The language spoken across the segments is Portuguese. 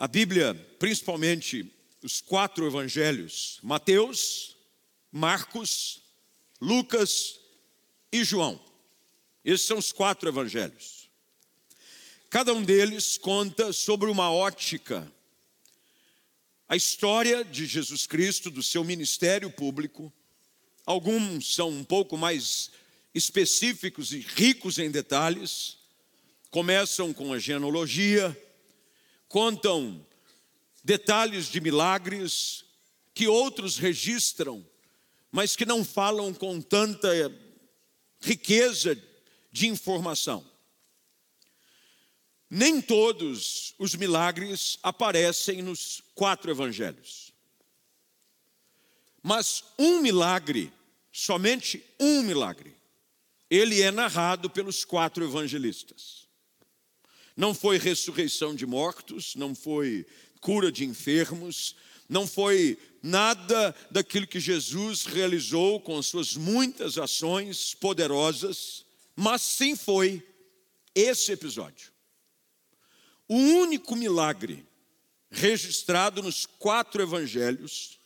a Bíblia, principalmente os quatro evangelhos, Mateus, Marcos, Lucas e João. Esses são os quatro evangelhos. Cada um deles conta sobre uma ótica, a história de Jesus Cristo, do seu ministério público. Alguns são um pouco mais específicos e ricos em detalhes. Começam com a genealogia, contam detalhes de milagres que outros registram, mas que não falam com tanta riqueza de informação. Nem todos os milagres aparecem nos quatro evangelhos. Mas um milagre, somente um milagre, ele é narrado pelos quatro evangelistas. Não foi ressurreição de mortos, não foi cura de enfermos, não foi nada daquilo que Jesus realizou com as suas muitas ações poderosas, mas sim foi esse episódio. O único milagre registrado nos quatro evangelhos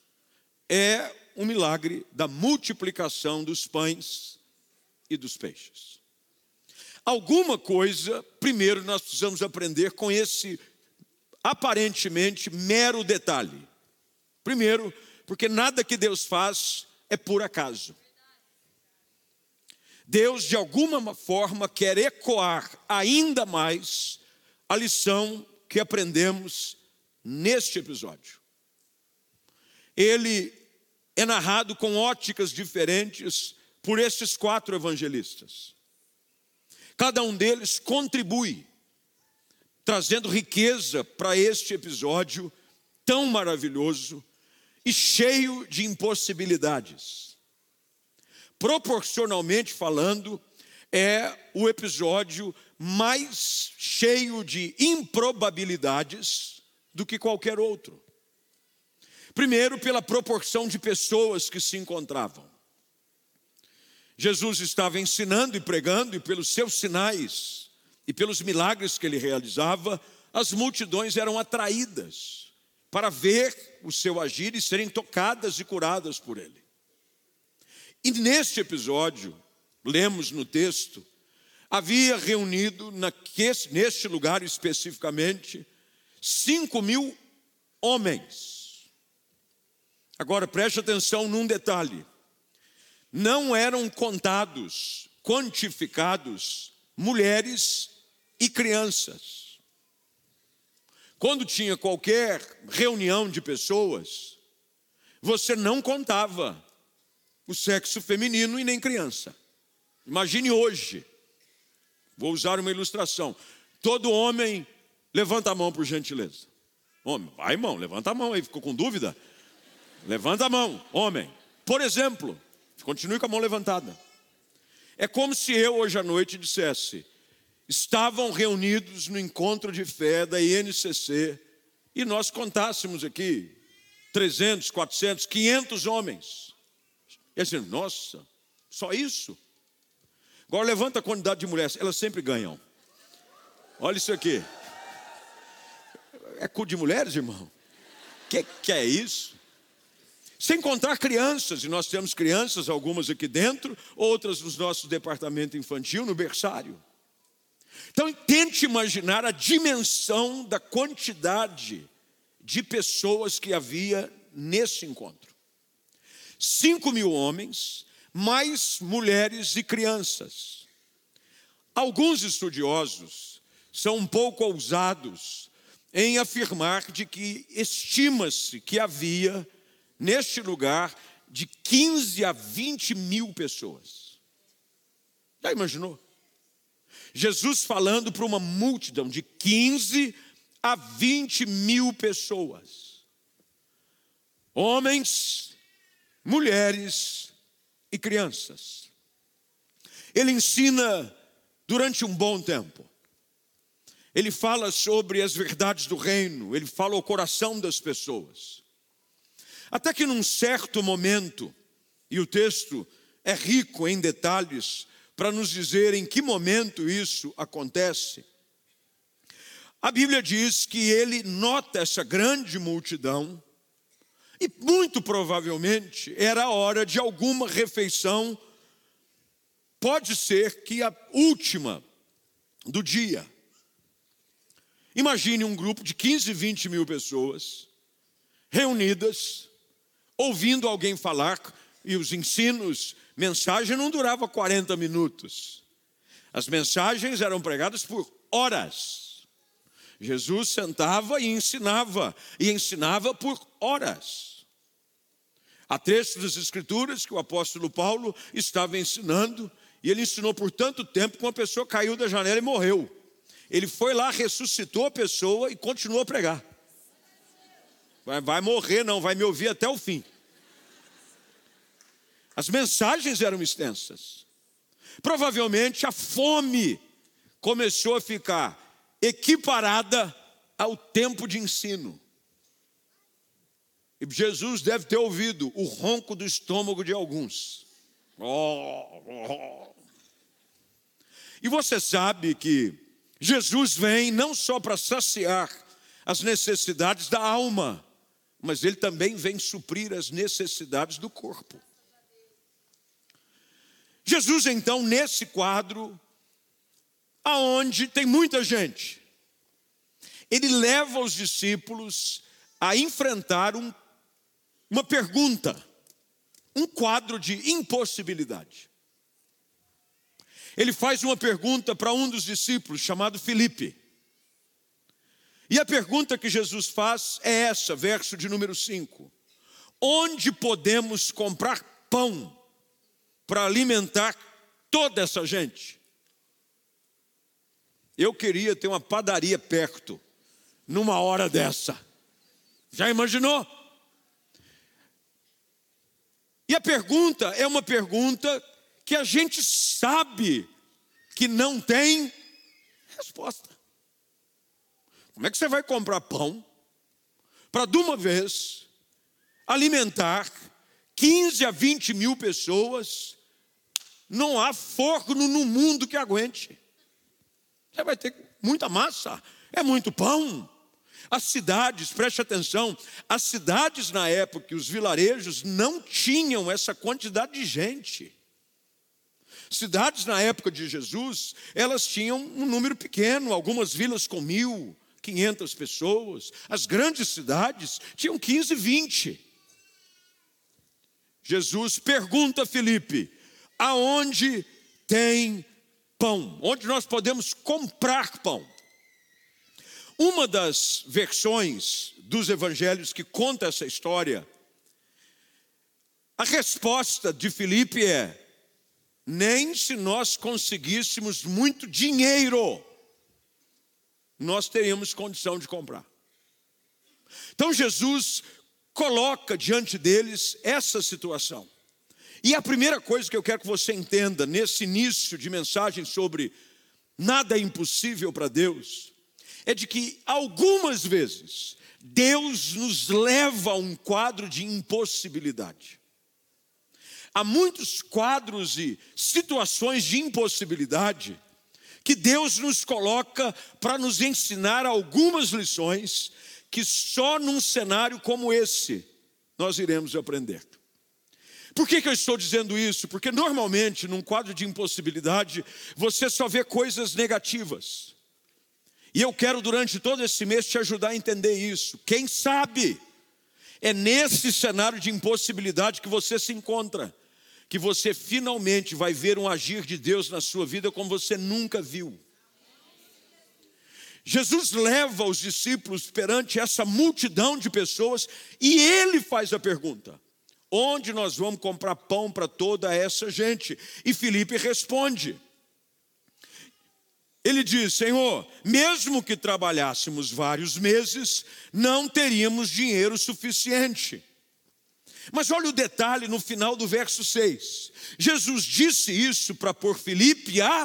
é o milagre da multiplicação dos pães e dos peixes. Alguma coisa, primeiro, nós precisamos aprender com esse aparentemente mero detalhe. Primeiro, porque nada que Deus faz é por acaso. Deus, de alguma forma, quer ecoar ainda mais a lição que aprendemos neste episódio. Ele é narrado com óticas diferentes por esses quatro evangelistas. Cada um deles contribui, trazendo riqueza para este episódio tão maravilhoso e cheio de impossibilidades. Proporcionalmente falando, é o episódio mais cheio de improbabilidades do que qualquer outro. Primeiro, pela proporção de pessoas que se encontravam. Jesus estava ensinando e pregando, e pelos seus sinais e pelos milagres que ele realizava, as multidões eram atraídas para ver o seu agir e serem tocadas e curadas por ele. E neste episódio, lemos no texto, havia reunido neste lugar especificamente cinco mil homens. Agora preste atenção num detalhe: não eram contados, quantificados mulheres e crianças. Quando tinha qualquer reunião de pessoas, você não contava o sexo feminino e nem criança. Imagine hoje, vou usar uma ilustração. Todo homem, levanta a mão por gentileza. Homem, vai irmão, levanta a mão aí, ficou com dúvida? Levanta a mão, homem. Por exemplo, continue com a mão levantada. É como se eu hoje à noite dissesse: estavam reunidos no encontro de fé da INCC e nós contássemos aqui 300, 400, 500 homens. E assim, nossa, só isso? Agora levanta a quantidade de mulheres, elas sempre ganham. Olha isso aqui. É cu de mulheres, irmão? Que que é isso? Sem contar crianças, e nós temos crianças, algumas aqui dentro, outras nos nossos departamento infantil, no berçário. Então, tente imaginar a dimensão da quantidade de pessoas que havia nesse encontro: cinco mil homens, mais mulheres e crianças. Alguns estudiosos são um pouco ousados em afirmar de que estima-se que havia neste lugar de 15 a 20 mil pessoas. Já imaginou? Jesus falando para uma multidão de 15 a 20 mil pessoas, homens, mulheres e crianças. Ele ensina durante um bom tempo. Ele fala sobre as verdades do reino, ele fala ao coração das pessoas. Até que num certo momento, e o texto é rico em detalhes, para nos dizer em que momento isso acontece. a Bíblia diz que ele nota essa grande multidão e muito provavelmente era a hora de alguma refeição, pode ser que a última do dia. Imagine um grupo de 15, 20 mil pessoas reunidas, ouvindo alguém falar, e os ensinos, mensagem não durava 40 minutos. As mensagens eram pregadas por horas. Jesus sentava e ensinava, e ensinava por horas. Há textos das Escrituras que o apóstolo Paulo estava ensinando, e ele ensinou por tanto tempo que uma pessoa caiu da janela e morreu. Ele foi lá, ressuscitou a pessoa e continuou a pregar. Vai, vai morrer, não, vai me ouvir até o fim. As mensagens eram extensas. Provavelmente a fome começou a ficar equiparada ao tempo de ensino. E Jesus deve ter ouvido o ronco do estômago de alguns. Oh, oh. E você sabe que Jesus vem não só para saciar as necessidades da alma, mas ele também vem suprir as necessidades do corpo. Jesus, então, nesse quadro, aonde tem muita gente, ele leva os discípulos a enfrentar um, uma pergunta, um quadro de impossibilidade. Ele faz uma pergunta para um dos discípulos, chamado Felipe. E a pergunta que Jesus faz é essa, verso de número 5: Onde podemos comprar pão para alimentar toda essa gente. Eu queria ter uma padaria perto, numa hora dessa. Já imaginou? E a pergunta é uma pergunta que a gente sabe que não tem resposta. Como é que você vai comprar pão para, de uma vez, alimentar 15 a 20 mil pessoas, não há forno no mundo que aguente. Você vai ter muita massa, é muito pão. As cidades, preste atenção, as cidades na época, os vilarejos não tinham essa quantidade de gente. Cidades na época de Jesus, elas tinham um número pequeno, algumas vilas com mil, quinhentas pessoas. As grandes cidades tinham 15, 20. Jesus pergunta a Felipe: aonde tem pão? Onde nós podemos comprar pão? Uma das versões dos evangelhos que conta essa história, a resposta de Felipe é: nem se nós conseguíssemos muito dinheiro, nós teríamos condição de comprar. Então Jesus coloca diante deles essa situação. E a primeira coisa que eu quero que você entenda nesse início de mensagem sobre nada é impossível para Deus, é de que algumas vezes Deus nos leva a um quadro de impossibilidade. Há muitos quadros e situações de impossibilidade que Deus nos coloca para nos ensinar algumas lições que só num cenário como esse nós iremos aprender. Por que, que eu estou dizendo isso? Porque normalmente, num quadro de impossibilidade, você só vê coisas negativas. E eu quero, durante todo esse mês, te ajudar a entender isso. Quem sabe, é nesse cenário de impossibilidade que você se encontra, que você finalmente vai ver um agir de Deus na sua vida como você nunca viu. Jesus leva os discípulos perante essa multidão de pessoas e ele faz a pergunta: onde nós vamos comprar pão para toda essa gente? E Felipe responde. Ele diz: Senhor, mesmo que trabalhássemos vários meses, não teríamos dinheiro suficiente. Mas olha o detalhe no final do verso 6. Jesus disse isso para pôr Felipe a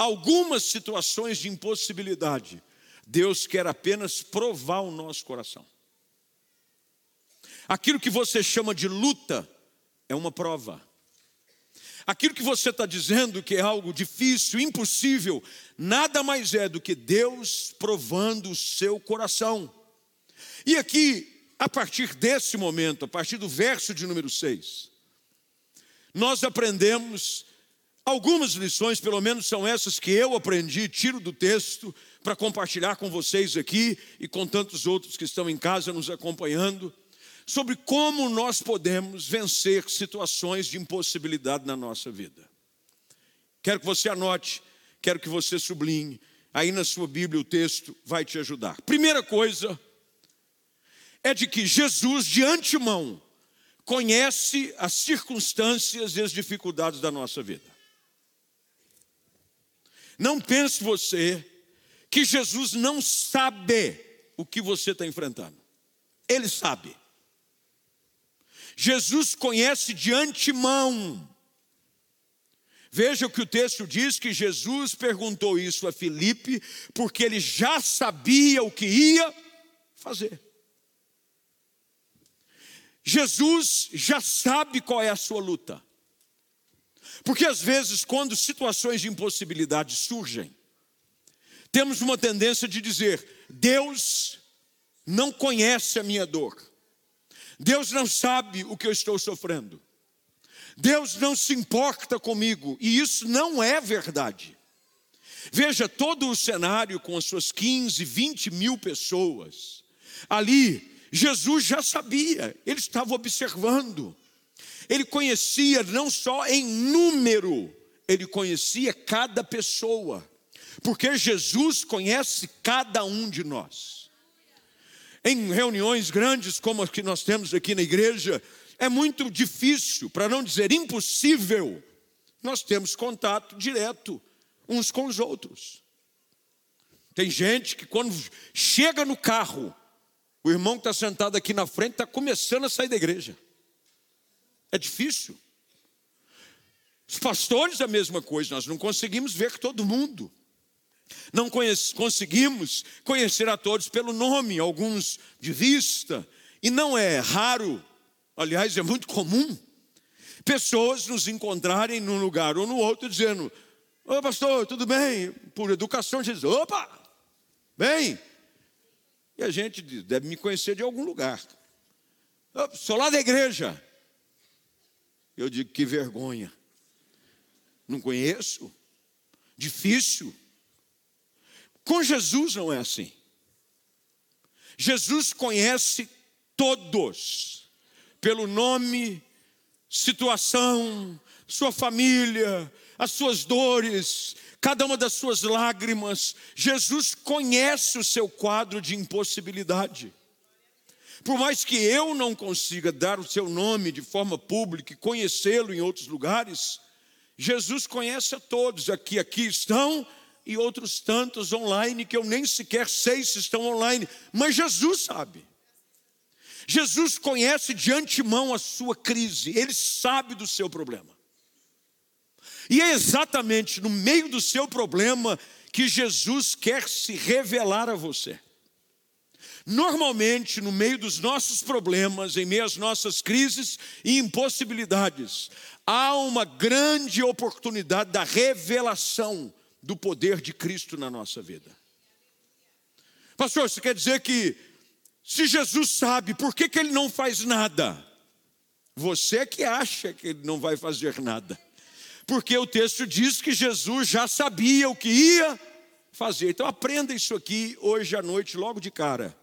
algumas situações de impossibilidade, Deus quer apenas provar o nosso coração. Aquilo que você chama de luta é uma prova. aquilo que você está dizendo que é algo difícil, impossível, nada mais é do que Deus provando o seu coração. E aqui, a partir desse momento, a partir do verso de número 6, nós aprendemos algumas lições, pelo menos são essas que eu aprendi, tiro do texto para compartilhar com vocês aqui e com tantos outros que estão em casa nos acompanhando sobre como nós podemos vencer situações de impossibilidade na nossa vida. Quero que você anote, quero que você sublinhe, aí na sua Bíblia o texto vai te ajudar. Primeira coisa é de que Jesus, de antemão, conhece as circunstâncias e as dificuldades da nossa vida. Não pense você que Jesus não sabe o que você está enfrentando. Ele sabe. Jesus conhece de antemão. Veja o que o texto diz: que Jesus perguntou isso a Filipe, porque ele já sabia o que ia fazer. Jesus já sabe qual é a sua luta. Porque às vezes, quando situações de impossibilidade surgem, temos uma tendência de dizer: Deus não conhece a minha dor. Deus não sabe o que eu estou sofrendo. Deus não se importa comigo, e isso não é verdade. Veja todo o cenário com as suas 15, 20 mil pessoas. Ali, Jesus já sabia, ele estava observando. Ele conhecia não só em número, ele conhecia cada pessoa, porque Jesus conhece cada um de nós em reuniões grandes como as que nós temos aqui na igreja, é muito difícil, para não dizer impossível, nós temos contato direto uns com os outros. Tem gente que quando chega no carro, o irmão que está sentado aqui na frente está começando a sair da igreja. É difícil. Os pastores, a mesma coisa, nós não conseguimos ver todo mundo. Não conhece, conseguimos conhecer a todos pelo nome, alguns de vista, e não é raro, aliás, é muito comum, pessoas nos encontrarem num lugar ou no outro dizendo: Ô pastor, tudo bem? Por educação, diz: opa, bem. E a gente deve me conhecer de algum lugar. Eu sou lá da igreja. Eu digo: que vergonha. Não conheço. Difícil. Com Jesus não é assim. Jesus conhece todos, pelo nome, situação, sua família, as suas dores, cada uma das suas lágrimas. Jesus conhece o seu quadro de impossibilidade. Por mais que eu não consiga dar o seu nome de forma pública e conhecê-lo em outros lugares, Jesus conhece a todos. Aqui, aqui estão e outros tantos online que eu nem sequer sei se estão online, mas Jesus sabe. Jesus conhece de antemão a sua crise, ele sabe do seu problema. E é exatamente no meio do seu problema que Jesus quer se revelar a você. Normalmente, no meio dos nossos problemas, em meio às nossas crises e impossibilidades, há uma grande oportunidade da revelação do poder de Cristo na nossa vida. Pastor, isso quer dizer que se Jesus sabe, por que, que ele não faz nada? Você que acha que ele não vai fazer nada. Porque o texto diz que Jesus já sabia o que ia fazer. Então aprenda isso aqui hoje à noite, logo de cara.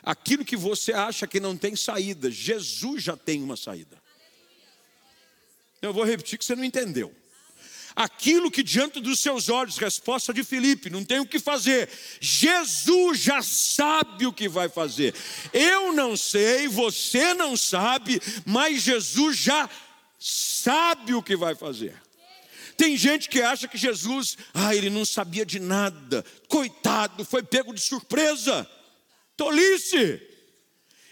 Aquilo que você acha que não tem saída, Jesus já tem uma saída. Eu vou repetir que você não entendeu aquilo que diante dos seus olhos, resposta de Filipe, não tem o que fazer. Jesus já sabe o que vai fazer. Eu não sei, você não sabe, mas Jesus já sabe o que vai fazer. Tem gente que acha que Jesus, ah, ele não sabia de nada, coitado, foi pego de surpresa. Tolice!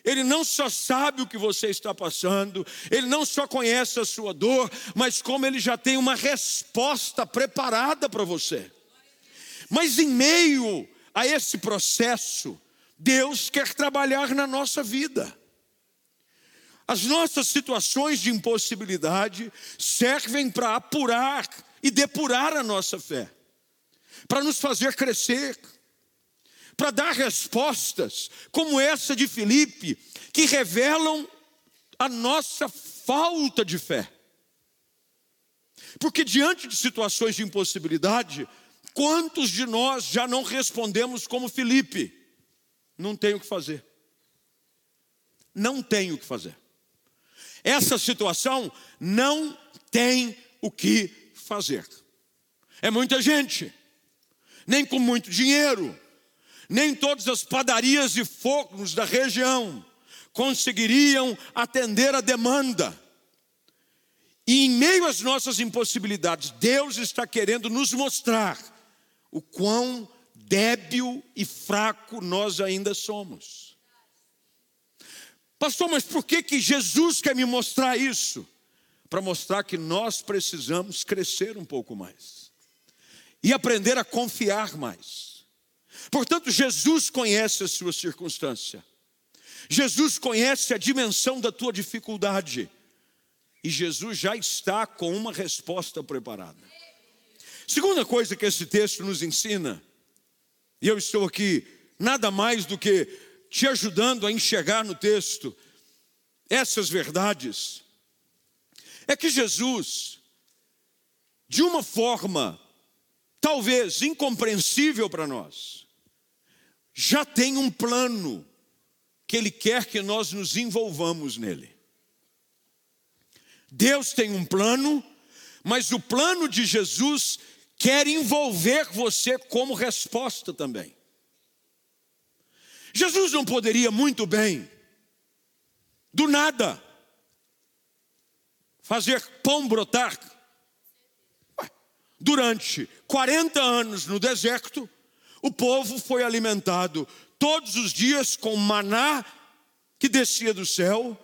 Ele não só sabe o que você está passando, ele não só conhece a sua dor, mas como ele já tem uma resposta preparada para você. Mas em meio a esse processo, Deus quer trabalhar na nossa vida. As nossas situações de impossibilidade servem para apurar e depurar a nossa fé, para nos fazer crescer, para dar respostas como essa de Filipe, que revelam a nossa falta de fé. Porque diante de situações de impossibilidade, quantos de nós já não respondemos como Felipe? Não tenho o que fazer. Não tenho o que fazer. Essa situação não tem o que fazer. É muita gente, nem com muito dinheiro, nem todas as padarias e fogos da região conseguiriam atender a demanda. E em meio às nossas impossibilidades, Deus está querendo nos mostrar o quão débil e fraco nós ainda somos. Pastor, mas por que, que Jesus quer me mostrar isso? Para mostrar que nós precisamos crescer um pouco mais e aprender a confiar mais. Portanto, Jesus conhece a sua circunstância, Jesus conhece a dimensão da tua dificuldade. E Jesus já está com uma resposta preparada. Segunda coisa que esse texto nos ensina, e eu estou aqui nada mais do que te ajudando a enxergar no texto essas verdades, é que Jesus, de uma forma talvez incompreensível para nós, já tem um plano que Ele quer que nós nos envolvamos nele. Deus tem um plano, mas o plano de Jesus quer envolver você como resposta também. Jesus não poderia muito bem, do nada, fazer pão brotar. Durante 40 anos no deserto, o povo foi alimentado todos os dias com maná que descia do céu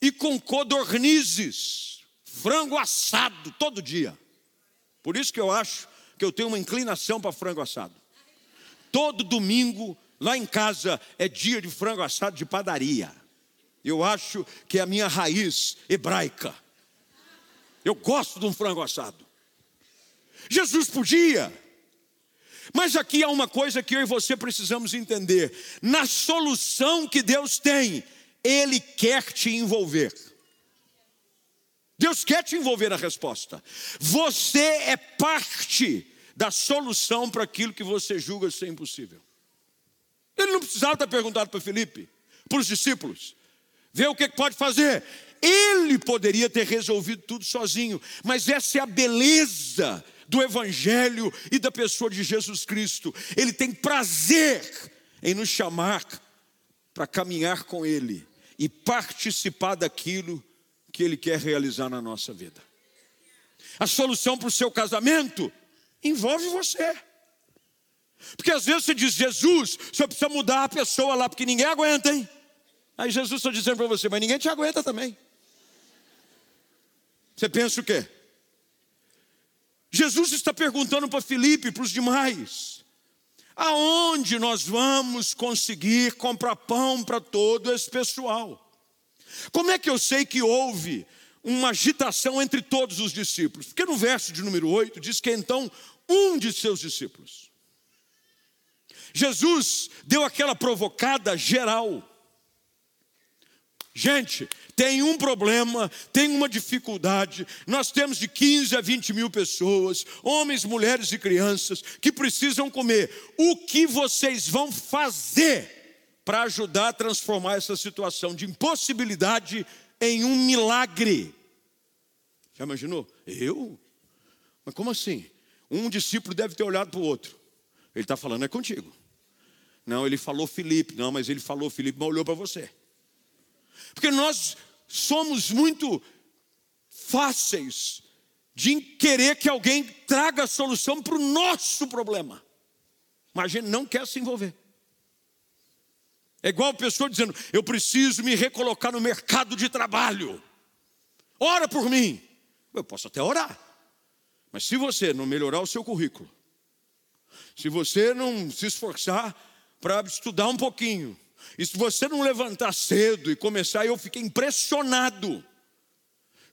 e com codornizes, frango assado todo dia. Por isso que eu acho que eu tenho uma inclinação para frango assado. Todo domingo, lá em casa, é dia de frango assado de padaria. Eu acho que é a minha raiz hebraica. Eu gosto de um frango assado. Jesus podia. Mas aqui há uma coisa que eu e você precisamos entender: na solução que Deus tem, ele quer te envolver. Deus quer te envolver na resposta. Você é parte da solução para aquilo que você julga ser impossível. Ele não precisava ter perguntado para Felipe, para os discípulos, ver o que pode fazer. Ele poderia ter resolvido tudo sozinho, mas essa é a beleza do Evangelho e da pessoa de Jesus Cristo. Ele tem prazer em nos chamar para caminhar com Ele e participar daquilo que Ele quer realizar na nossa vida. A solução para o seu casamento envolve você. Porque às vezes você diz, Jesus, você precisa mudar a pessoa lá, porque ninguém aguenta, hein? Aí Jesus está dizendo para você, mas ninguém te aguenta também. Você pensa o quê? Jesus está perguntando para Felipe, para os demais: Aonde nós vamos conseguir comprar pão para todo esse pessoal? Como é que eu sei que houve uma agitação entre todos os discípulos? Porque no verso de número 8 diz que então um de seus discípulos. Jesus deu aquela provocada geral. Gente, tem um problema, tem uma dificuldade. Nós temos de 15 a 20 mil pessoas, homens, mulheres e crianças, que precisam comer. O que vocês vão fazer para ajudar a transformar essa situação de impossibilidade em um milagre? Já imaginou? Eu? Mas como assim? Um discípulo deve ter olhado para o outro. Ele está falando, é contigo. Não, ele falou Felipe. Não, mas ele falou Felipe, mas olhou para você. Porque nós somos muito fáceis de querer que alguém traga a solução para o nosso problema. Mas a gente não quer se envolver. É igual a pessoa dizendo: Eu preciso me recolocar no mercado de trabalho. Ora por mim. Eu posso até orar. Mas se você não melhorar o seu currículo, se você não se esforçar para estudar um pouquinho, E se você não levantar cedo e começar, eu fiquei impressionado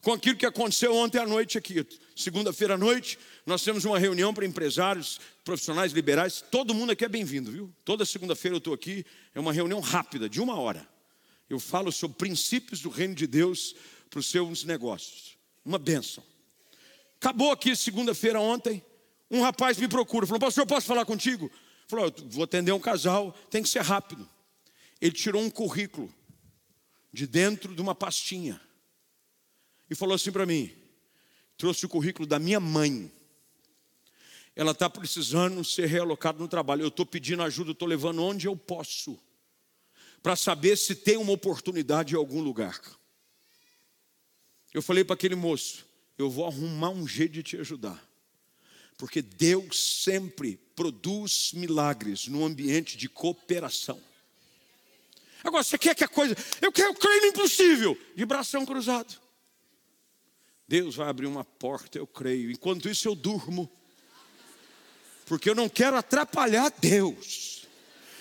com aquilo que aconteceu ontem à noite aqui. Segunda-feira à noite, nós temos uma reunião para empresários, profissionais liberais. Todo mundo aqui é bem-vindo, viu? Toda segunda-feira eu estou aqui. É uma reunião rápida, de uma hora. Eu falo sobre princípios do reino de Deus para os seus negócios. Uma bênção. Acabou aqui segunda-feira ontem. Um rapaz me procura, falou: Pastor, posso falar contigo? Falou: Vou atender um casal, tem que ser rápido. Ele tirou um currículo de dentro de uma pastinha e falou assim para mim: trouxe o currículo da minha mãe. Ela está precisando ser realocada no trabalho. Eu estou pedindo ajuda, estou levando onde eu posso, para saber se tem uma oportunidade em algum lugar. Eu falei para aquele moço: eu vou arrumar um jeito de te ajudar, porque Deus sempre produz milagres no ambiente de cooperação. Agora, você quer que a coisa. Eu quero crer no impossível, de bração cruzado. Deus vai abrir uma porta, eu creio. Enquanto isso, eu durmo. Porque eu não quero atrapalhar Deus.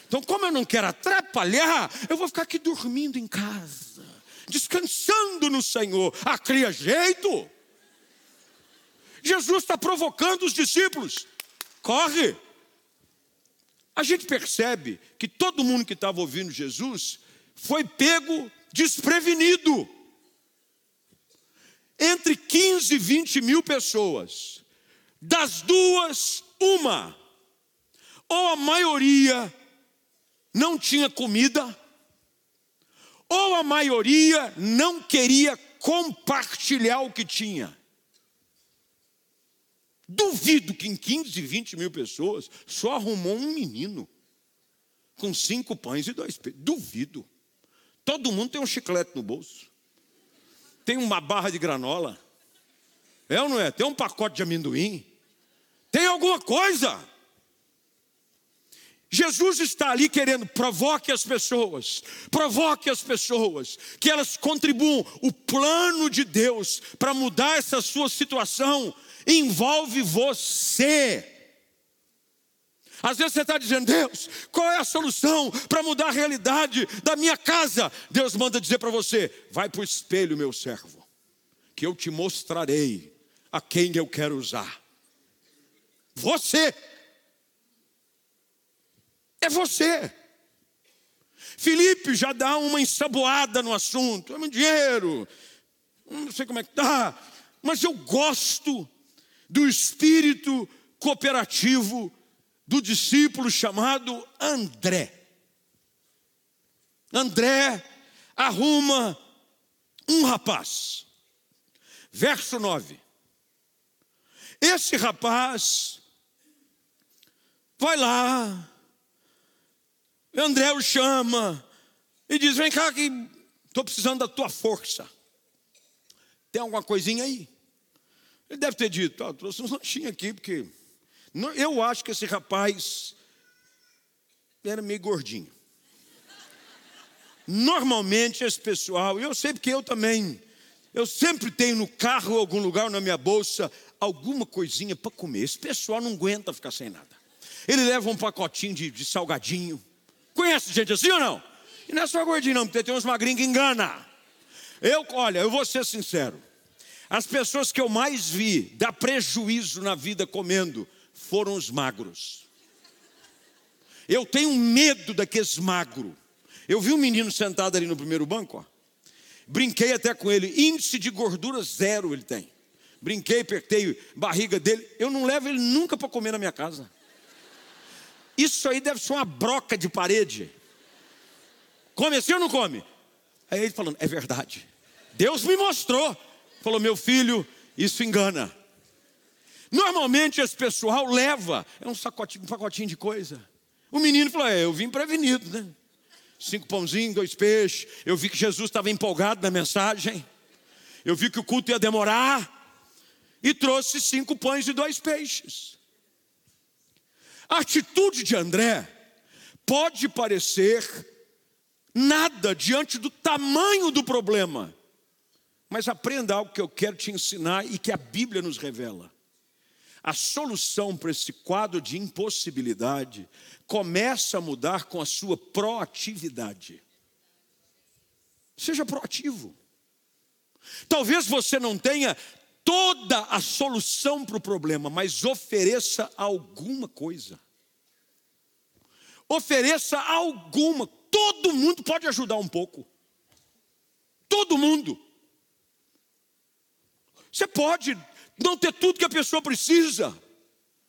Então, como eu não quero atrapalhar, eu vou ficar aqui dormindo em casa, descansando no Senhor. Ah, cria jeito. Jesus está provocando os discípulos. Corre. A gente percebe que todo mundo que estava ouvindo Jesus foi pego desprevenido entre 15 e 20 mil pessoas, das duas, uma, ou a maioria não tinha comida, ou a maioria não queria compartilhar o que tinha. Duvido que em 15, 20 mil pessoas só arrumou um menino com cinco pães e dois peixes. Duvido. Todo mundo tem um chiclete no bolso tem uma barra de granola. É ou não é? Tem um pacote de amendoim. Tem alguma coisa. Jesus está ali querendo provoque as pessoas, provoque as pessoas, que elas contribuam. O plano de Deus para mudar essa sua situação envolve você. Às vezes você está dizendo, Deus, qual é a solução para mudar a realidade da minha casa? Deus manda dizer para você: vai para o espelho, meu servo, que eu te mostrarei a quem eu quero usar. Você. É você. Felipe já dá uma ensaboada no assunto, é muito dinheiro, não sei como é que está, mas eu gosto do espírito cooperativo do discípulo chamado André. André arruma um rapaz. Verso 9. Esse rapaz vai lá, André o chama e diz: Vem cá, que estou precisando da tua força. Tem alguma coisinha aí? Ele deve ter dito: oh, trouxe um lanchinho aqui, porque eu acho que esse rapaz era meio gordinho. Normalmente esse pessoal, e eu sei porque eu também, eu sempre tenho no carro, algum lugar, na minha bolsa, alguma coisinha para comer. Esse pessoal não aguenta ficar sem nada. Ele leva um pacotinho de, de salgadinho. Conhece gente assim ou não? E não é só gordinho, não, porque tem uns magrinhos que engana. Eu, olha, eu vou ser sincero. As pessoas que eu mais vi dar prejuízo na vida comendo foram os magros. Eu tenho medo daqueles magros. Eu vi um menino sentado ali no primeiro banco, ó. brinquei até com ele, índice de gordura zero ele tem. Brinquei, apertei barriga dele. Eu não levo ele nunca para comer na minha casa. Isso aí deve ser uma broca de parede. Come assim ou não come? Aí ele falando, é verdade. Deus me mostrou. Falou, meu filho, isso engana. Normalmente esse pessoal leva, é um, sacotinho, um pacotinho de coisa. O menino falou: é, eu vim prevenido, né? Cinco pãozinhos, dois peixes. Eu vi que Jesus estava empolgado na mensagem. Eu vi que o culto ia demorar. E trouxe cinco pães e dois peixes. A atitude de André pode parecer nada diante do tamanho do problema. Mas aprenda algo que eu quero te ensinar e que a Bíblia nos revela. a solução para esse quadro de impossibilidade começa a mudar com a sua proatividade. Seja proativo. Talvez você não tenha toda a solução para o problema, mas ofereça alguma coisa. Ofereça alguma. Todo mundo pode ajudar um pouco. Todo mundo. Você pode não ter tudo que a pessoa precisa,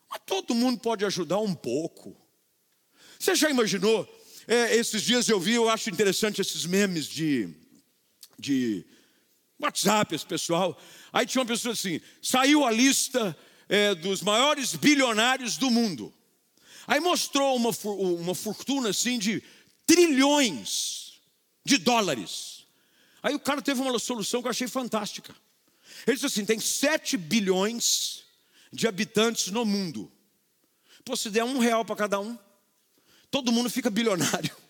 mas todo mundo pode ajudar um pouco. Você já imaginou? É, esses dias eu vi, eu acho interessante esses memes de, de WhatsApp, esse pessoal. Aí tinha uma pessoa assim: saiu a lista é, dos maiores bilionários do mundo. Aí mostrou uma, uma fortuna assim de trilhões de dólares. Aí o cara teve uma solução que eu achei fantástica. Ele disse assim: tem 7 bilhões de habitantes no mundo. Pô, se der um real para cada um, todo mundo fica bilionário.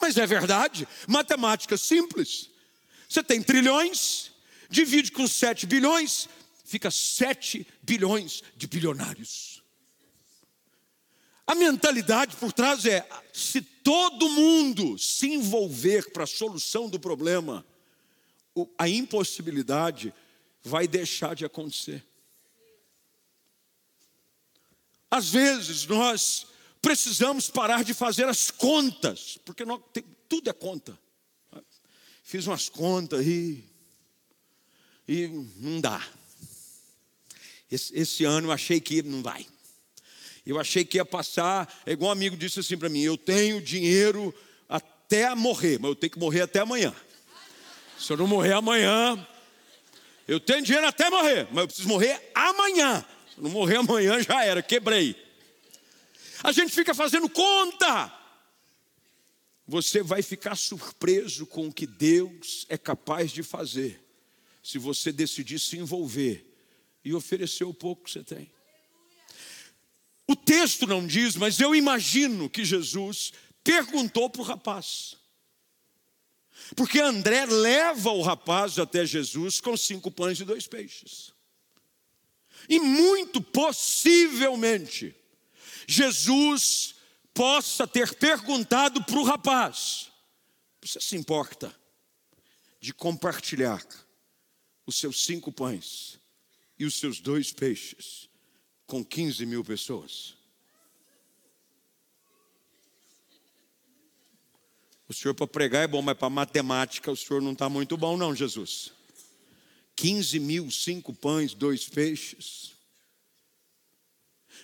Mas é verdade, matemática simples. Você tem trilhões, divide com 7 bilhões, fica 7 bilhões de bilionários. A mentalidade por trás é: se todo mundo se envolver para a solução do problema, a impossibilidade vai deixar de acontecer. Às vezes nós precisamos parar de fazer as contas, porque nós, tudo é conta. Fiz umas contas e, e não dá. Esse, esse ano eu achei que não vai. Eu achei que ia passar, é igual um amigo disse assim para mim: eu tenho dinheiro até morrer, mas eu tenho que morrer até amanhã. Se eu não morrer amanhã, eu tenho dinheiro até morrer, mas eu preciso morrer amanhã. Se eu não morrer amanhã, já era, quebrei. A gente fica fazendo conta. Você vai ficar surpreso com o que Deus é capaz de fazer, se você decidir se envolver e oferecer o pouco que você tem. O texto não diz, mas eu imagino que Jesus perguntou para o rapaz: porque André leva o rapaz até Jesus com cinco pães e dois peixes. E muito possivelmente, Jesus possa ter perguntado para o rapaz: Você se importa de compartilhar os seus cinco pães e os seus dois peixes com 15 mil pessoas? O senhor para pregar é bom, mas para matemática o senhor não está muito bom, não, Jesus. 15 mil, cinco pães, dois peixes.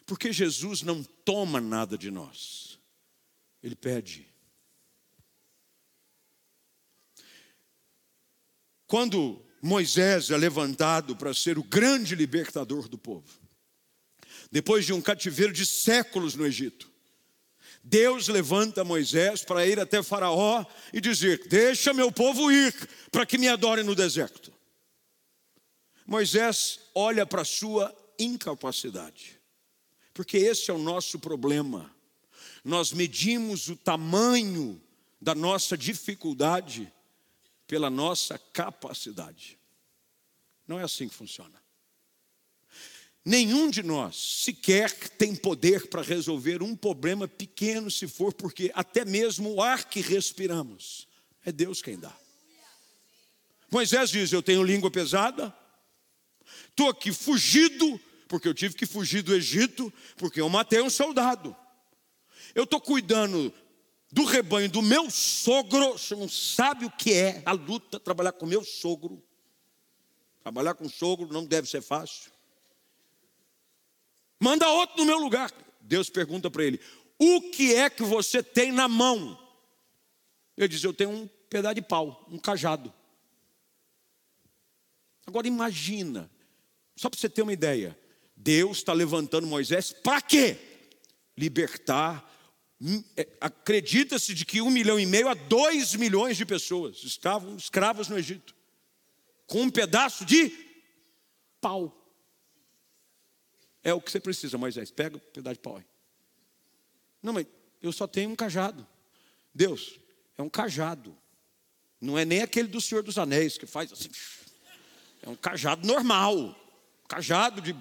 Porque Jesus não toma nada de nós, Ele pede. Quando Moisés é levantado para ser o grande libertador do povo, depois de um cativeiro de séculos no Egito, Deus levanta Moisés para ir até Faraó e dizer: Deixa meu povo ir para que me adorem no deserto. Moisés olha para a sua incapacidade, porque esse é o nosso problema. Nós medimos o tamanho da nossa dificuldade pela nossa capacidade. Não é assim que funciona. Nenhum de nós sequer tem poder para resolver um problema pequeno, se for porque até mesmo o ar que respiramos é Deus quem dá. Moisés diz: Eu tenho língua pesada, estou aqui fugido, porque eu tive que fugir do Egito, porque eu matei um soldado. Eu estou cuidando do rebanho do meu sogro, você não sabe o que é a luta trabalhar com meu sogro. Trabalhar com sogro não deve ser fácil. Manda outro no meu lugar. Deus pergunta para ele: O que é que você tem na mão? Ele diz: Eu tenho um pedaço de pau, um cajado. Agora imagina, só para você ter uma ideia, Deus está levantando Moisés para quê? Libertar. Hum, é, acredita-se de que um milhão e meio a dois milhões de pessoas estavam escravas no Egito, com um pedaço de pau. É o que você precisa, Moisés. Pega o pedaço de pau aí. Não, mas eu só tenho um cajado. Deus, é um cajado. Não é nem aquele do Senhor dos Anéis que faz assim. É um cajado normal. cajado de.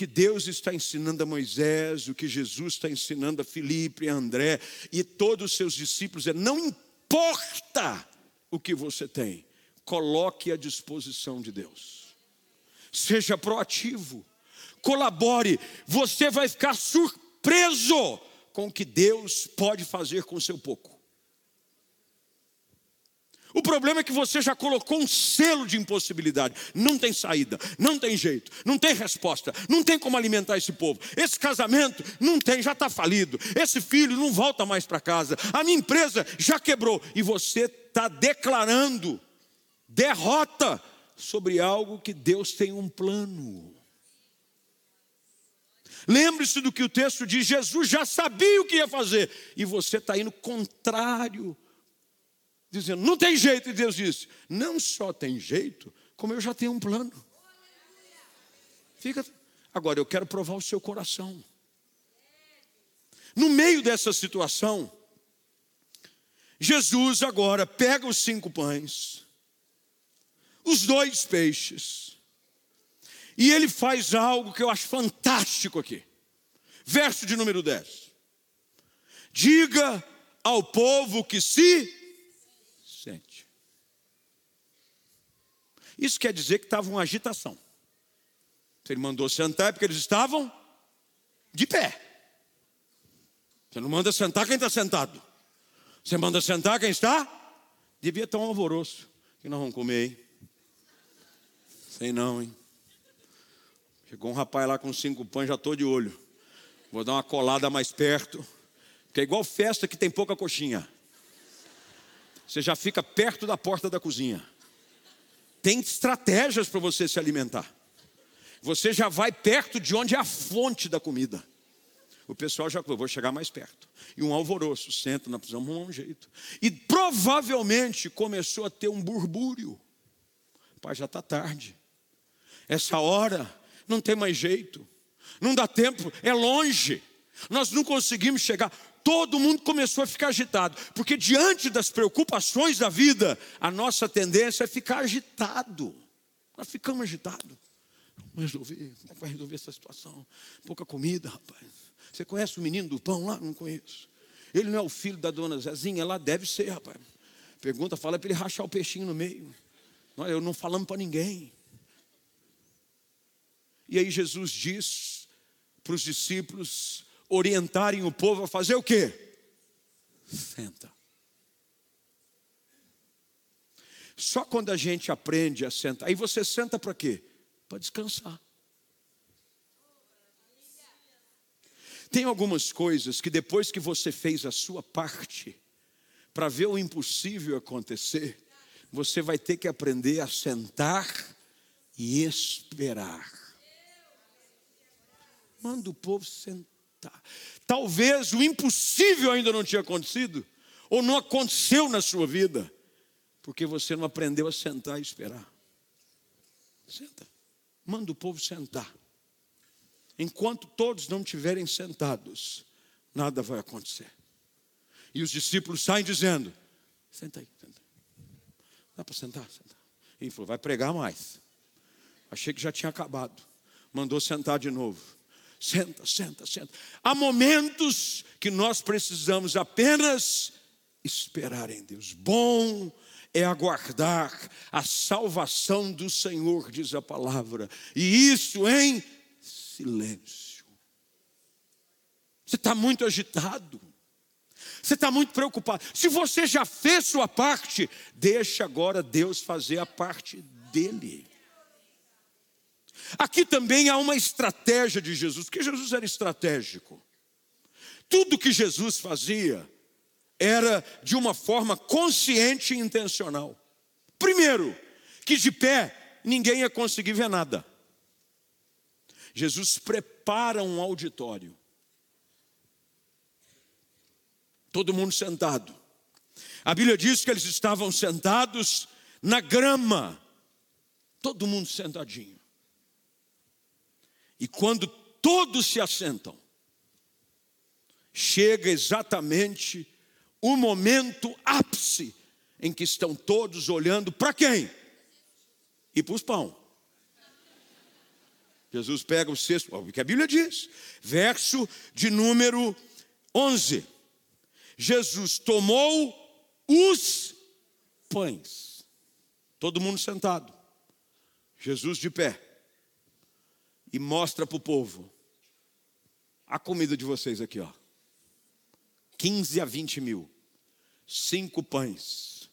Que Deus está ensinando a Moisés, o que Jesus está ensinando a Filipe, a André e todos os seus discípulos é: não importa o que você tem, coloque à disposição de Deus. Seja proativo, colabore, você vai ficar surpreso com o que Deus pode fazer com o seu pouco. O problema é que você já colocou um selo de impossibilidade. Não tem saída, não tem jeito, não tem resposta, não tem como alimentar esse povo. Esse casamento não tem, já está falido. Esse filho não volta mais para casa. A minha empresa já quebrou. E você está declarando derrota sobre algo que Deus tem um plano. Lembre-se do que o texto diz: Jesus já sabia o que ia fazer, e você está indo contrário dizendo, não tem jeito, e Deus disse, não só tem jeito, como eu já tenho um plano. Fica. Agora eu quero provar o seu coração. No meio dessa situação, Jesus agora pega os cinco pães, os dois peixes, e ele faz algo que eu acho fantástico aqui. Verso de número 10. Diga ao povo que se Isso quer dizer que estava uma agitação. Ele mandou sentar é porque eles estavam de pé. Você não manda sentar quem está sentado. Você manda sentar quem está? Devia estar um alvoroço. que nós vamos comer, hein? Sei não, hein? Chegou um rapaz lá com cinco pães, já estou de olho. Vou dar uma colada mais perto. Porque é igual festa que tem pouca coxinha. Você já fica perto da porta da cozinha tem estratégias para você se alimentar. Você já vai perto de onde é a fonte da comida. O pessoal já falou, vou chegar mais perto. E um alvoroço, senta, nós precisamos arrumar um jeito. E provavelmente começou a ter um burbúrio. Pai, já está tarde. Essa hora não tem mais jeito. Não dá tempo, é longe. Nós não conseguimos chegar todo mundo começou a ficar agitado, porque diante das preocupações da vida, a nossa tendência é ficar agitado. Nós ficamos agitados. Vamos resolver, como vai resolver essa situação? Pouca comida, rapaz. Você conhece o menino do pão lá? Não conheço. Ele não é o filho da dona Zezinha lá? Deve ser, rapaz. Pergunta, fala para ele rachar o peixinho no meio. Nós, eu não falamos para ninguém. E aí Jesus diz para os discípulos: orientarem o povo a fazer o quê? Senta. Só quando a gente aprende a sentar. Aí você senta para quê? Para descansar. Tem algumas coisas que depois que você fez a sua parte, para ver o impossível acontecer, você vai ter que aprender a sentar e esperar. Manda o povo sentar Tá. Talvez o impossível ainda não tinha acontecido, ou não aconteceu na sua vida, porque você não aprendeu a sentar e esperar. Senta. Manda o povo sentar. Enquanto todos não estiverem sentados, nada vai acontecer. E os discípulos saem dizendo: Senta aí, senta. Dá para sentar? Senta. E ele falou: Vai pregar mais. Achei que já tinha acabado. Mandou sentar de novo. Senta, senta, senta. Há momentos que nós precisamos apenas esperar em Deus. Bom é aguardar a salvação do Senhor, diz a palavra, e isso em silêncio. Você está muito agitado, você está muito preocupado. Se você já fez sua parte, deixa agora Deus fazer a parte dele. Aqui também há uma estratégia de Jesus, porque Jesus era estratégico. Tudo que Jesus fazia era de uma forma consciente e intencional. Primeiro, que de pé ninguém ia conseguir ver nada. Jesus prepara um auditório. Todo mundo sentado. A Bíblia diz que eles estavam sentados na grama. Todo mundo sentadinho. E quando todos se assentam, chega exatamente o momento ápice em que estão todos olhando para quem? E para os pão. Jesus pega o sexto, o que a Bíblia diz, verso de número 11. Jesus tomou os pães, todo mundo sentado, Jesus de pé, e mostra para o povo: a comida de vocês aqui, ó. 15 a 20 mil, cinco pães,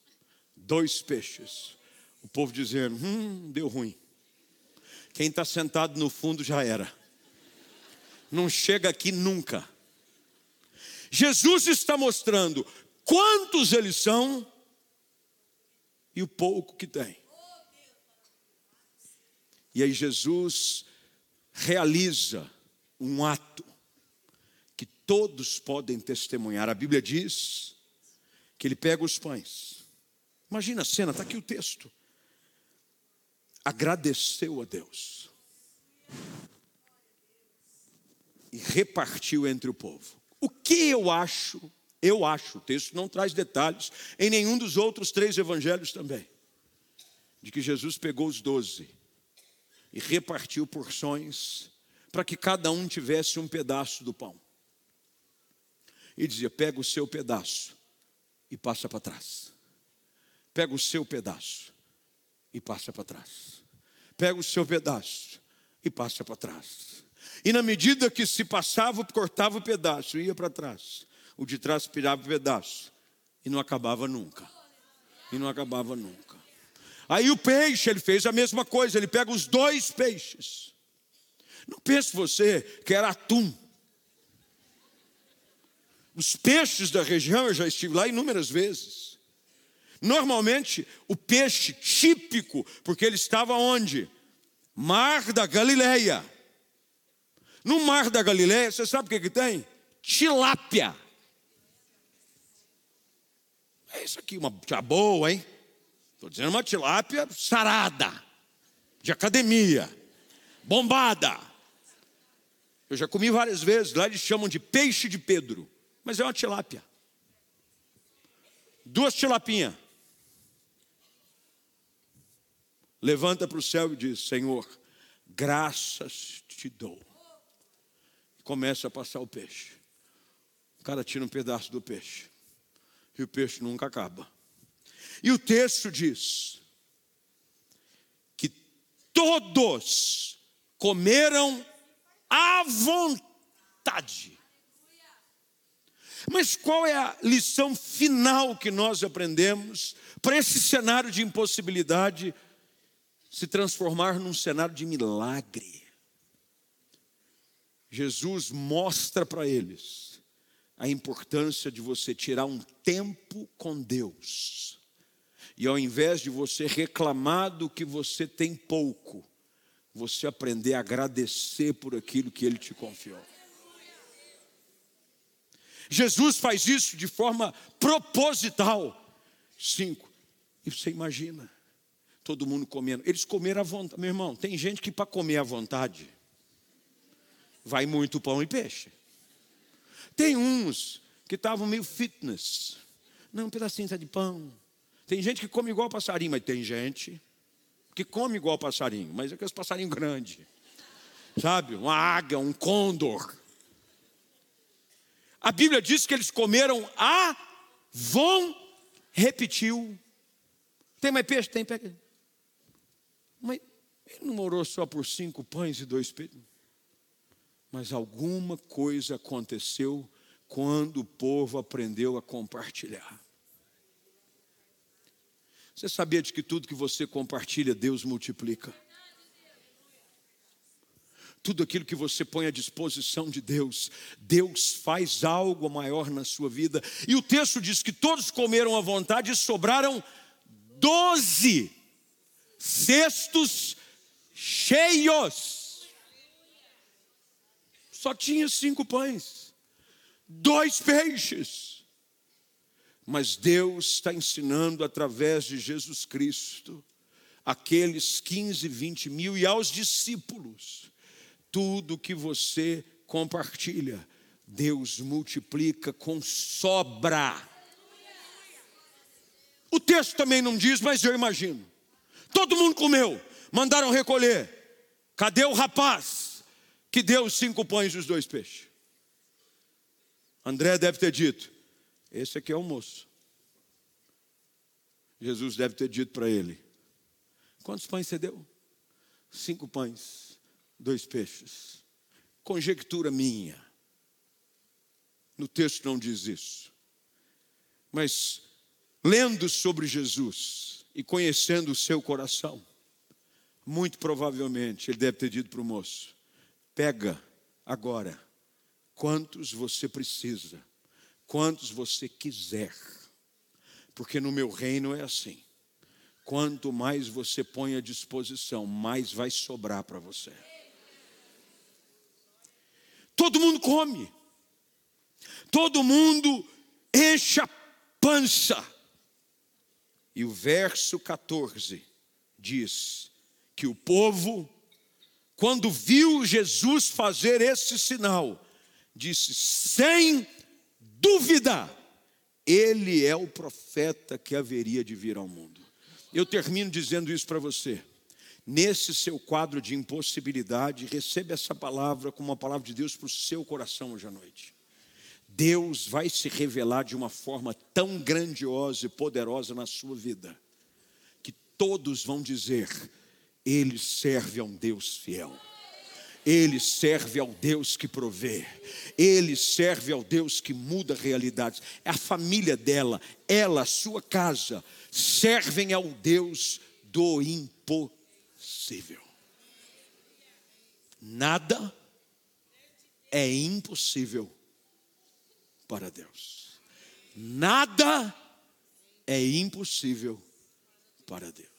dois peixes. O povo dizendo: hum, deu ruim. Quem está sentado no fundo já era. Não chega aqui nunca. Jesus está mostrando quantos eles são e o pouco que tem. E aí Jesus realiza um ato que todos podem testemunhar. A Bíblia diz que ele pega os pães. Imagina a cena, está aqui o texto agradeceu a Deus e repartiu entre o povo. O que eu acho, eu acho, o texto não traz detalhes, em nenhum dos outros três evangelhos também, de que Jesus pegou os doze e repartiu porções para que cada um tivesse um pedaço do pão. E dizia: pega o seu pedaço e passa para trás. Pega o seu pedaço e passa para trás. Pega o seu pedaço e passa para trás. E na medida que se passava, cortava o pedaço, ia para trás. O de trás pirava o pedaço. E não acabava nunca. E não acabava nunca. Aí o peixe, ele fez a mesma coisa, ele pega os dois peixes. Não pense você que era atum. Os peixes da região, eu já estive lá inúmeras vezes. Normalmente, o peixe típico, porque ele estava onde? Mar da Galileia. No Mar da Galileia, você sabe o que, que tem? Tilápia. É isso aqui, uma boa, hein? Estou dizendo uma tilápia sarada, de academia, bombada. Eu já comi várias vezes, lá eles chamam de peixe de Pedro, mas é uma tilápia. Duas tilapinhas. levanta para o céu e diz: Senhor, graças te dou. Começa a passar o peixe. O cara tira um pedaço do peixe. E o peixe nunca acaba. E o texto diz que todos comeram à vontade. Mas qual é a lição final que nós aprendemos para esse cenário de impossibilidade se transformar num cenário de milagre. Jesus mostra para eles a importância de você tirar um tempo com Deus. E ao invés de você reclamar do que você tem pouco, você aprender a agradecer por aquilo que Ele te confiou. Jesus faz isso de forma proposital. Cinco. E você imagina, todo mundo comendo. Eles comeram à vontade. Meu irmão, tem gente que para comer à vontade vai muito pão e peixe. Tem uns que estavam meio fitness. Não, um pedacinho de pão. Tem gente que come igual passarinho, mas tem gente que come igual passarinho, mas é aqueles passarinho grande. Sabe? Uma águia, um condor. A Bíblia diz que eles comeram a vão repetiu. Tem mais peixe? Tem, pega. Mas ele não morou só por cinco pães e dois peixes. Mas alguma coisa aconteceu quando o povo aprendeu a compartilhar. Você sabia de que tudo que você compartilha, Deus multiplica? Tudo aquilo que você põe à disposição de Deus, Deus faz algo maior na sua vida. E o texto diz que todos comeram à vontade e sobraram doze cestos cheios. Só tinha cinco pães, dois peixes. Mas Deus está ensinando através de Jesus Cristo, aqueles 15, 20 mil e aos discípulos, tudo que você compartilha, Deus multiplica com sobra. O texto também não diz, mas eu imagino. Todo mundo comeu, mandaram recolher. Cadê o rapaz que deu os cinco pães e os dois peixes? André deve ter dito: Esse aqui é o moço. Jesus deve ter dito para ele: Quantos pães você deu? Cinco pães, dois peixes. Conjectura minha. No texto não diz isso. Mas lendo sobre Jesus e conhecendo o seu coração, muito provavelmente ele deve ter dito para o moço: pega agora quantos você precisa, quantos você quiser, porque no meu reino é assim. Quanto mais você põe à disposição, mais vai sobrar para você. Todo mundo come, todo mundo enche a pança. E o verso 14 diz: que o povo, quando viu Jesus fazer esse sinal, disse: sem dúvida, ele é o profeta que haveria de vir ao mundo. Eu termino dizendo isso para você. Nesse seu quadro de impossibilidade, receba essa palavra como uma palavra de Deus para o seu coração hoje à noite. Deus vai se revelar de uma forma tão grandiosa e poderosa na sua vida, que todos vão dizer: ele serve a um Deus fiel. Ele serve ao Deus que provê. Ele serve ao Deus que muda realidades. É a família dela, ela, sua casa, servem ao Deus do impossível. Nada é impossível para Deus. Nada é impossível para Deus.